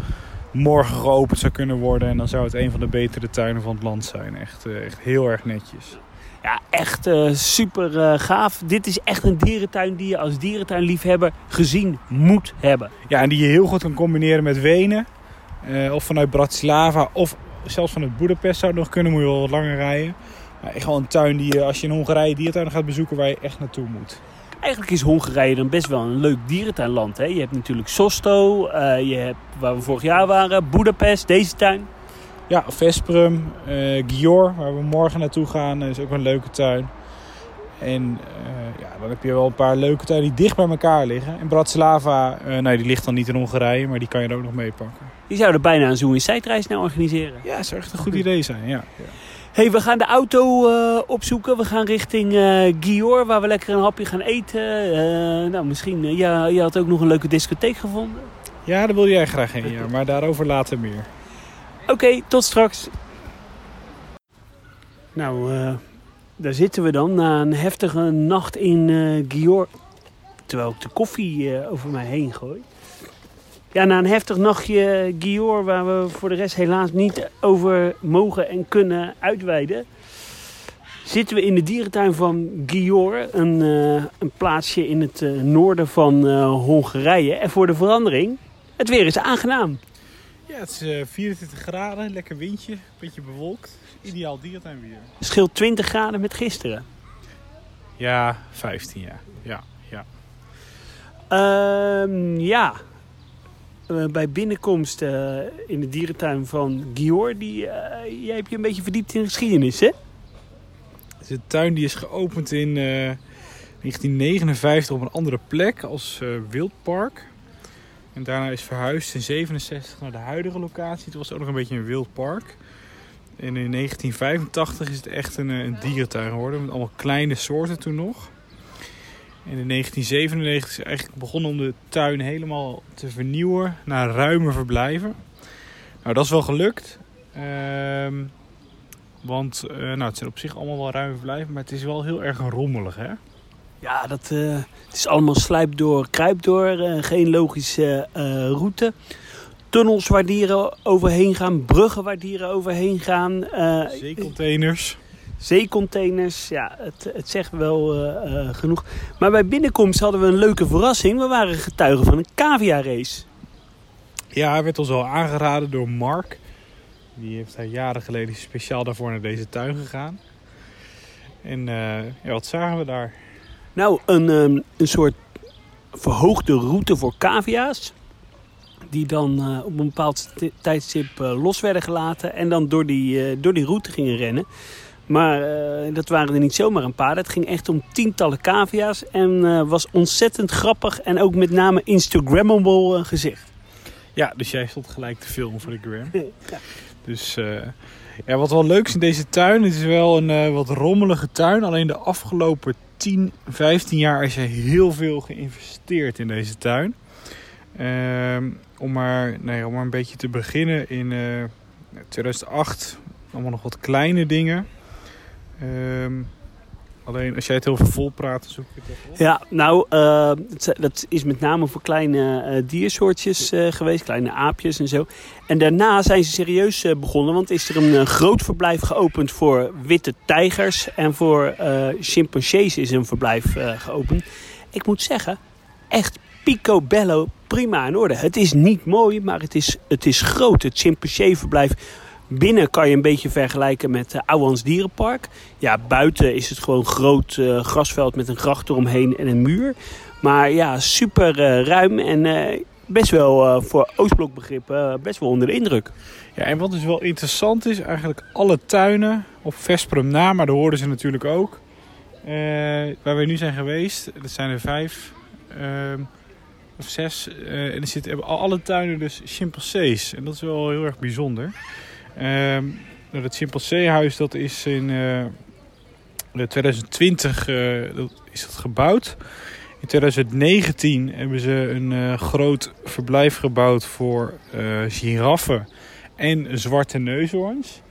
morgen geopend zou kunnen worden. En dan zou het een van de betere tuinen van het land zijn. Echt, echt heel erg netjes. Ja, echt uh, super uh, gaaf. Dit is echt een dierentuin die je als dierentuinliefhebber gezien moet hebben. Ja, en die je heel goed kan combineren met Wenen. Uh, of vanuit Bratislava. Of zelfs vanuit Budapest zou het nog kunnen. Moet je wel wat langer rijden. Maar echt wel een tuin die je, als je in Hongarije dierentuin gaat bezoeken, waar je echt naartoe moet. Eigenlijk is Hongarije dan best wel een leuk dierentuinland. Hè? Je hebt natuurlijk Sosto. je hebt, waar we vorig jaar waren, Budapest, deze tuin. Ja, Vesprum, uh, Gior, waar we morgen naartoe gaan, is ook een leuke tuin. En eh, ja, dan heb je wel een paar leuke tuinen die dicht bij elkaar liggen. En Bratislava, uh, nou, die ligt dan niet in Hongarije, maar die kan je er ook nog mee pakken. Die zouden bijna een zoe-reis nou organiseren. Ja, dat zou echt een goed idee zijn, ja. ja. Hey, we gaan de auto uh, opzoeken. We gaan richting uh, Gior, waar we lekker een hapje gaan eten. Uh, nou, misschien, ja, je had ook nog een leuke discotheek gevonden. Ja, daar wil jij graag heen, ja. Maar daarover later meer. Oké, okay, tot straks. Nou, daar zitten we dan na een heftige nacht in Gior. Terwijl ik de koffie over mij heen gooi. Ja, na een heftig nachtje Gior, waar we voor de rest helaas niet over mogen en kunnen uitweiden. Zitten we in de dierentuin van Gior, een, uh, een plaatsje in het noorden van Hongarije. En voor de verandering, het weer is aangenaam. Ja, het is 24 graden, lekker windje, een beetje bewolkt. Ideaal dierentuinweer. Scheelt 20 graden met gisteren. Ja, 15 ja. Ja, ja. Ja. Uh, bij binnenkomst uh, in de dierentuin van Gior, die, uh, jij hebt je een beetje verdiept in de geschiedenis, hè? Het een tuin die is geopend in 1959 op een andere plek als wildpark. En daarna is verhuisd in 67 naar de huidige locatie. Het was ook nog een beetje een wildpark. En in 1985 is het echt een, een dierentuin geworden. Met allemaal kleine soorten toen nog. En in 1997 is eigenlijk begonnen om de tuin helemaal te vernieuwen naar ruime verblijven. Nou, dat is wel gelukt. Ehm, want uh, nou, het zijn op zich allemaal wel ruime verblijven, maar het is wel heel erg rommelig, hè? Ja, dat, uh, het is allemaal slijp door, kruip door. Uh, geen logische route tunnels waar dieren overheen gaan, bruggen waar dieren overheen gaan. Zeecontainers. Zeecontainers, ja, het, het zegt wel uh, uh, genoeg. Maar bij binnenkomst hadden we een leuke verrassing. We waren getuigen van een cavia-race. Ja, hij werd ons al aangeraden door Mark. Die heeft daar jaren geleden speciaal daarvoor naar deze tuin gegaan. En ja, wat zagen we daar? Nou, een, um, een soort verhoogde route voor cavia's die dan uh, op een bepaald tijdstip uh, los werden gelaten en dan door die, door die route gingen rennen. Maar dat waren er niet zomaar een paar. Het ging echt om tientallen cavia's en was ontzettend grappig en ook met name Instagrammable gezicht. Ja, dus jij stond gelijk te filmen voor de gram. ja. Dus ja, wat wel leuk is in deze tuin, het is wel een wat rommelige tuin. Alleen de afgelopen 10, 15 jaar is er heel veel geïnvesteerd in deze tuin. Uh, om, maar, nee, om maar een beetje te beginnen in uh, 2008 allemaal nog wat kleine dingen. Um, alleen als jij het heel veel vol praat, zoek je het op. Ja, nou, uh, dat is met name voor kleine uh, diersoortjes uh, geweest, kleine aapjes en zo. En daarna zijn ze serieus begonnen, want is er een groot verblijf geopend voor witte tijgers. En voor chimpansees is een verblijf geopend. Ik moet zeggen, echt picobello prima in orde. Het is niet mooi, maar het is, het is groot. Het chimpansee-verblijf binnen kan je een beetje vergelijken met uh, Ouwans Dierenpark. Ja, buiten is het gewoon groot uh, grasveld met een gracht eromheen en een muur. Maar ja, super uh, ruim en best wel voor Oostblokbegrippen best wel onder de indruk. Ja, en wat dus wel interessant is, eigenlijk alle tuinen op Vesprum na, maar daar hoorden ze natuurlijk ook. waar we nu zijn geweest, dat zijn er vijf ehm, of zes. En er zitten alle tuinen dus chimpansees. En dat is wel heel erg bijzonder. Uh, het chimpanseehuis dat is in uh, 2020 dat is dat gebouwd. In 2019 hebben ze een groot verblijf gebouwd voor giraffen en zwarte neushoorns.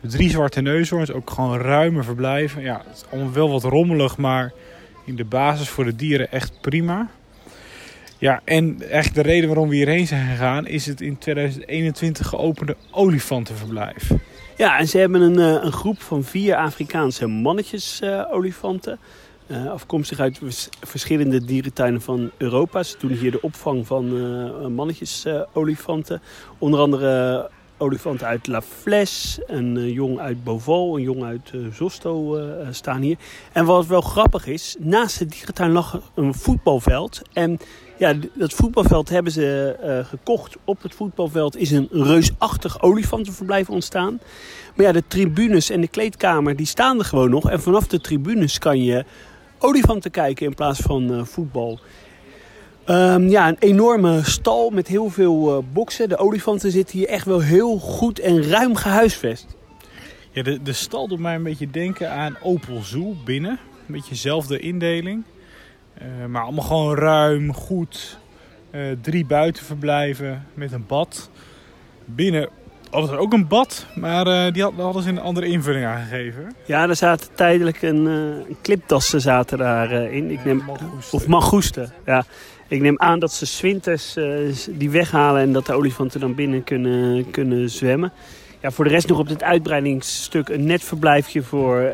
Drie zwarte neushoorns, ook gewoon ruime verblijven. Ja, het is allemaal wel wat rommelig, maar in de basis voor de dieren echt prima. Ja, en eigenlijk de reden waarom we hierheen zijn gegaan is het in 2021 geopende olifantenverblijf. Ja, en ze hebben een, eh, een groep van vier Afrikaanse mannetjes uh, olifanten. Uh, afkomstig uit verschillende dierentuinen van Europa. Ze doen hier de opvang van uh, mannetjes olifanten. Onder andere olifanten uit La Flèche, een jong uit Beauval, een jong uit Zosto staan hier. En wat wel grappig is, naast de dierentuin lag een voetbalveld. En ja, dat voetbalveld hebben ze uh, gekocht. Op het voetbalveld is een reusachtig olifantenverblijf ontstaan. Maar ja, de tribunes en de kleedkamer die staan er gewoon nog. En vanaf de tribunes kan je olifanten kijken in plaats van voetbal. Ehm, ja, een enorme stal met heel veel uh, boksen. De olifanten zitten hier echt wel heel goed en ruim gehuisvest. Ja, de, de stal doet mij een beetje denken aan Opel Zoo binnen. Een beetje dezelfde indeling. Uh, maar allemaal gewoon ruim, goed. Uh, drie buitenverblijven met een bad. Binnen hadden ze ook een bad, maar die hadden ze een andere invulling aangegeven. Ja, er zaten tijdelijk een, een cliptassen zaten daarin. in. Ik neem, of mangoesten, ja. Ik neem aan dat ze zwinters die weghalen en dat de olifanten dan binnen kunnen, kunnen zwemmen. Ja, voor de rest nog op dit uitbreidingsstuk een net verblijfje voor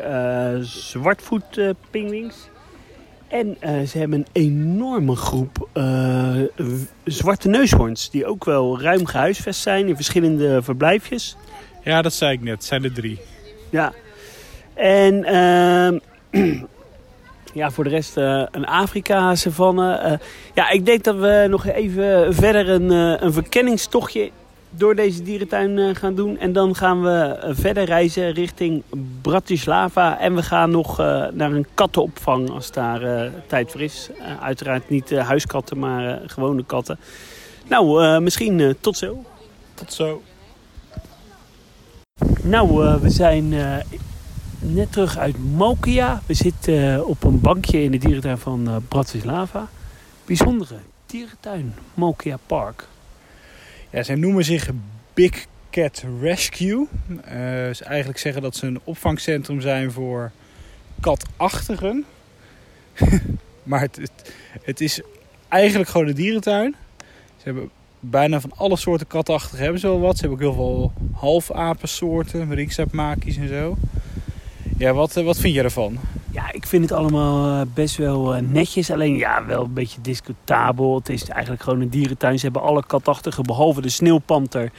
zwartvoetpingwings. En uh, ze hebben een enorme groep zwarte neushoorns. Die ook wel ruim gehuisvest zijn in verschillende verblijfjes. Ja, dat zei ik net. Het zijn er drie. Ja. En ehm, ja, voor de rest uh, een Afrika-savanne. Ja, ik denk dat we nog even verder een, een verkenningstochtje door deze dierentuin gaan doen. En dan gaan we verder reizen richting Bratislava. En we gaan nog naar een kattenopvang als daar tijd voor is. uiteraard niet huiskatten, maar gewone katten. Nou, misschien tot zo. Tot zo. Nou, we zijn net terug uit Mokia. We zitten eh, op een bankje in de dierentuin van Bratislava. Bijzondere dierentuin, Mokia Park. Ja, zij noemen zich Big Cat Rescue. Uh, ze eigenlijk zeggen dat ze een opvangcentrum zijn voor katachtigen. maar het, het, het, is eigenlijk gewoon een dierentuin. Ze hebben bijna van alle soorten katachtigen hebben ze wel wat. Ze hebben ook heel veel halfapensoorten, ringstaartmakies en zo. Ja, wat, eh, wat vind je ervan? Ja, ik vind het allemaal eh, best wel eh, netjes. Alleen ja, wel een beetje discutabel. Het is eigenlijk gewoon een dierentuin. Ze hebben alle katachtigen behalve de sneeuwpanter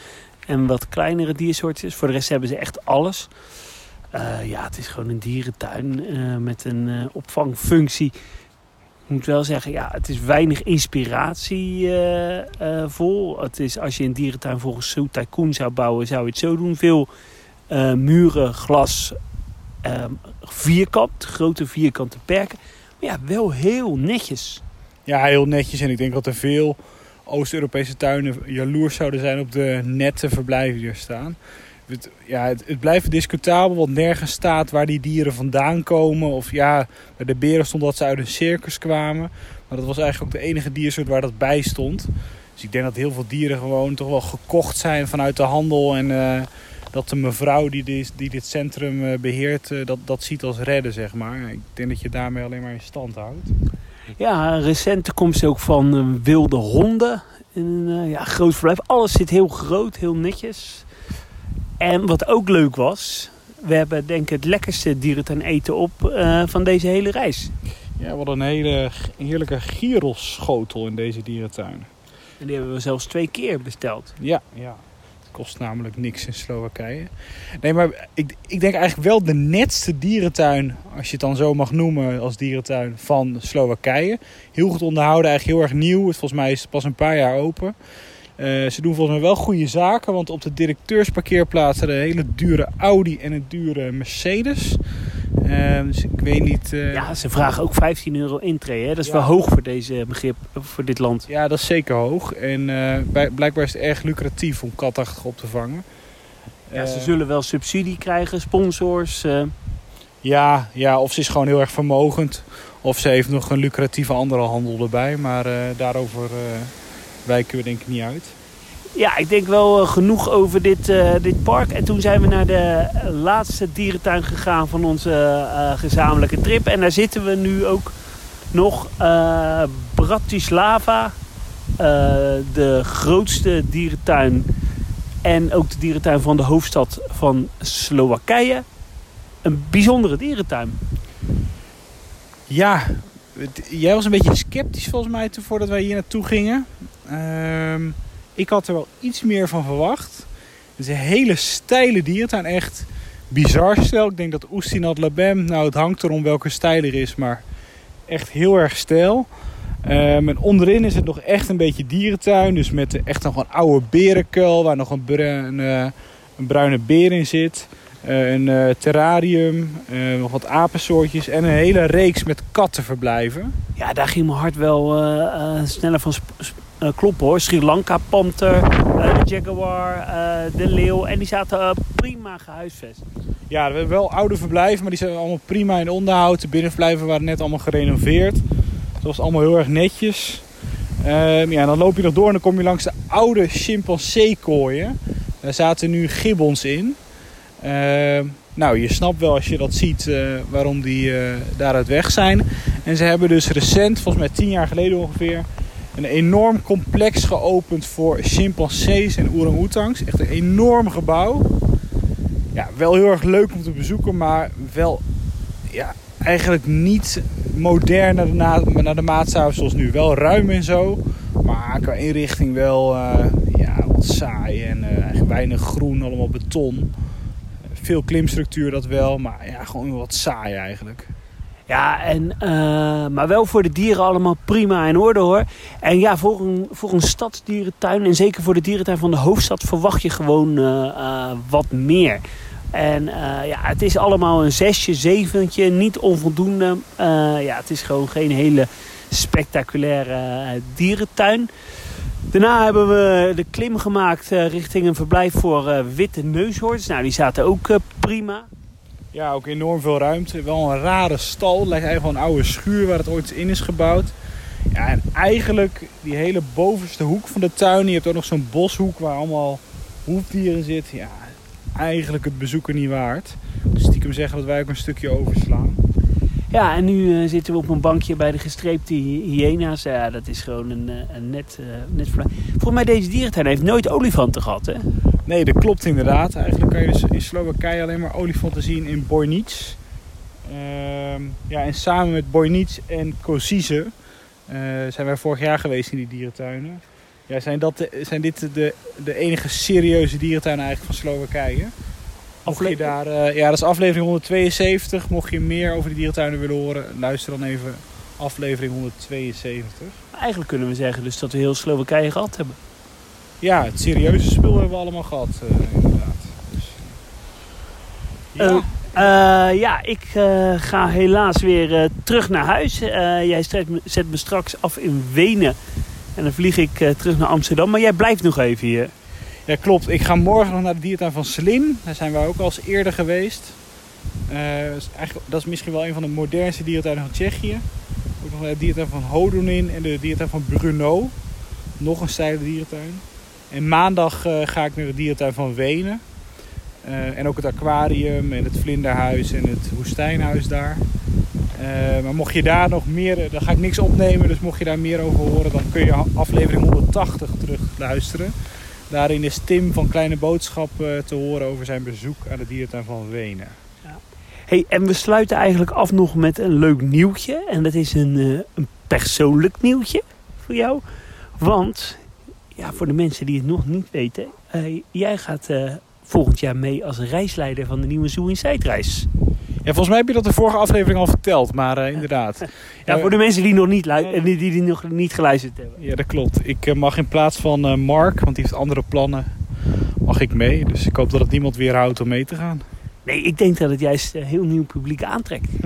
en wat kleinere diersoortjes. Voor de rest hebben ze echt alles. Ja, het is gewoon een dierentuin met een opvangfunctie. Ik moet wel zeggen, ja, het is weinig inspiratie vol. Het is, als je een dierentuin volgens Zoo Tycoon zou bouwen, zou je het zo doen. Veel muren, glas, um, vierkant, grote vierkante perken. Maar ja, wel heel netjes. Ja, heel netjes. En ik denk dat er veel Oost-Europese tuinen jaloers zouden zijn op de nette verblijven die er staan. Het, ja, het, het, blijft discutabel, want nergens staat waar die dieren vandaan komen. Of ja, de beren stond dat ze uit een circus kwamen. Maar dat was eigenlijk ook de enige diersoort waar dat bij stond. Dus ik denk dat heel veel dieren gewoon toch wel gekocht zijn vanuit de handel. En uh, dat de mevrouw die dit, die dit centrum eh, beheert, eh, dat, dat ziet als redden, zeg maar. Ik denk dat je daarmee alleen maar in stand houdt. Ja, recente komst ook van uh, wilde honden. Ja, groot verblijf. Alles zit heel groot, heel netjes. En wat ook leuk was, we hebben denk ik het lekkerste dierentuin eten op van deze hele reis. Ja, wat een hele heerlijke gyroschotel in deze dierentuin. En die hebben we zelfs twee keer besteld. Ja, ja kost namelijk niks in Slowakije. Nee, maar ik, ik denk eigenlijk wel de netste dierentuin, als je het dan zo mag noemen, als dierentuin van Slowakije. Heel goed onderhouden, eigenlijk heel erg nieuw. Volgens mij is het pas een paar jaar open. Uh, ze doen volgens mij wel goede zaken, want op de directeursparkeerplaats een hele dure Audi en een dure Mercedes. Uh, dus ik weet niet. Uh... Ja, ze vragen ook 15 euro intree. Hè? Dat is ja. wel hoog voor deze begrip, voor dit land. Ja, dat is zeker hoog. En bij, blijkbaar is het erg lucratief om katachtig op te vangen. Ja, ze zullen wel subsidie krijgen, sponsors. Ja, ja, of ze is gewoon heel erg vermogend. Of ze heeft nog een lucratieve andere handel erbij. Maar daarover wijken we denk ik niet uit. Ja, ik denk wel genoeg over dit, uh, dit park. En toen zijn we naar de laatste dierentuin gegaan van onze uh, gezamenlijke trip. En daar zitten we nu ook nog. Bratislava, de grootste dierentuin. En ook de dierentuin van de hoofdstad van Slowakije. Een bijzondere dierentuin. Ja, jij was een beetje sceptisch volgens mij voordat wij hier naartoe gingen. Ehm, ik had er wel iets meer van verwacht. Het is een hele steile dierentuin. Echt bizar stel. Ik denk dat Oestinat Labem, nou het hangt erom welke stijl er is, maar echt heel erg stijl. Um, en onderin is het nog echt een beetje dierentuin. Dus met echt nog een oude berenkuil waar nog een, bruin, een bruine beer in zit. eh, een eh, terrarium, eh, nog wat apensoortjes en een hele reeks met kattenverblijven. Ja, daar ging mijn hart wel eh, eh, sneller van eh, kloppen hoor. Sri Lanka panter, eh, de jaguar, eh, de leeuw. En die zaten eh, prima gehuisvest. Ja, we hebben wel oude verblijven, maar die zijn allemaal prima in onderhoud. De binnenverblijven waren net allemaal gerenoveerd. Dat was allemaal heel erg netjes. Ehm, ja, dan loop je nog door en dan kom je langs de oude chimpansee-kooien. Daar zaten nu gibbons in. Ehm, nou, je snapt wel als je dat ziet eh, waarom die eh, daaruit weg zijn. En ze hebben dus recent, volgens mij tien jaar geleden ongeveer, een enorm complex geopend voor chimpansees en orang-oetangs. Echt een enorm gebouw. Ja, wel heel erg leuk om te bezoeken, maar wel ja, eigenlijk niet modern naar de, na- naar de maatstaven zoals nu. Wel ruim en zo, maar qua inrichting wel eh, ja, wat saai en eh, weinig groen, allemaal beton. Veel klimstructuur dat wel, maar ja, gewoon wat saai eigenlijk. Ja, en, eh, maar wel voor de dieren allemaal prima in orde hoor. En ja, voor een, voor een stadsdierentuin en zeker voor de dierentuin van de hoofdstad verwacht je gewoon eh, eh, wat meer. En ja, het is allemaal een zesje, zeventje, niet onvoldoende. Ja, het is gewoon geen hele spectaculaire dierentuin. Daarna hebben we de klim gemaakt richting een verblijf voor witte neushoorns. Nou, die zaten ook prima. Ja, ook enorm veel ruimte. Wel een rare stal. Het lijkt eigenlijk wel een oude schuur waar het ooit in is gebouwd. Ja, en eigenlijk die hele bovenste hoek van de tuin. Je hebt ook nog zo'n boshoek waar allemaal hoefdieren zitten. Ja, eigenlijk het bezoeken niet waard. Dus stiekem zeggen dat wij ook een stukje overslaan. Ja, en nu eh, zitten we op een bankje bij de gestreepte hy- hyena's. Ja, dat is gewoon een, eh, een net, eh, net. Volgens mij deze dierentuin heeft nooit olifanten gehad, hè? Nee, dat klopt inderdaad. Eigenlijk kan je dus in Slowakije alleen maar olifanten zien in Bojnic. Ehm, ja, en samen met Bojnic en Kozice eh, zijn wij vorig jaar geweest in die dierentuinen. Ja, zijn, dat de- zijn dit de, de enige serieuze dierentuinen eigenlijk van Slowakije? Mocht je daar, eh, ja, dat is aflevering 172. Mocht je meer over de dierentuinen willen horen, luister dan even aflevering 172. Eigenlijk kunnen we zeggen dus dat we heel Slowakije gehad hebben. Ja, het serieuze spul hebben we allemaal gehad, eh, inderdaad. Dus, ja. Eh, Eh, ja, ik eh, ga helaas weer eh, terug naar huis. Eh, jij zet me, zet me straks af in Wenen. En dan vlieg ik eh, terug naar Amsterdam. Maar jij blijft nog even hier. Ja, klopt. Ik ga morgen nog naar de diertuin van Slim. Daar zijn wij ook al eens eerder geweest. Eh, dat, is eigenlijk, dat is misschien wel een van de modernste diertuinen van Tsjechië. Ook nog naar de diertuin van Hodonin en de diertuin van Brno. Nog een steile dierentuin. En maandag eh, ga ik naar de diertuin van Wenen. Eh, en ook het aquarium en het vlinderhuis en het woestijnhuis daar. Eh, maar mocht je daar nog meer, dan ga ik niks opnemen. Dus mocht je daar meer over horen, dan kun je aflevering 180 terug luisteren. Daarin is Tim van Kleine Boodschap te horen over zijn bezoek aan de diertuin van Wenen. Hey, en we sluiten eigenlijk af nog met een leuk nieuwtje. En dat is een, een persoonlijk nieuwtje voor jou. Want, ja, voor de mensen die het nog niet weten. eh, jij gaat eh, volgend jaar mee als reisleider van de nieuwe Zoo Inside reis. Ja, volgens mij heb je dat de vorige aflevering al verteld, maar eh, inderdaad. Ja, voor de mensen die nog niet, die, die nog niet geluisterd hebben. Ja, dat klopt. Ik mag in plaats van Mark, want die heeft andere plannen, mag ik mee. Dus ik hoop dat het niemand weerhoudt om mee te gaan. Nee, ik denk dat het juist een heel nieuw publiek aantrekt.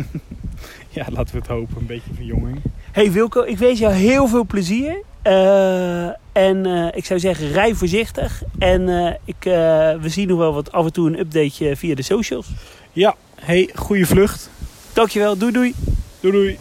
Ja, laten we het hopen. Een beetje verjonging. Hey Wilco, ik wens jou heel veel plezier. Eh, en eh, ik zou zeggen, rij voorzichtig. En eh, ik, we zien nog wel wat af en toe een updateje via de socials. Ja, hey, goede vlucht. Dankjewel, doei doei. Doei doei.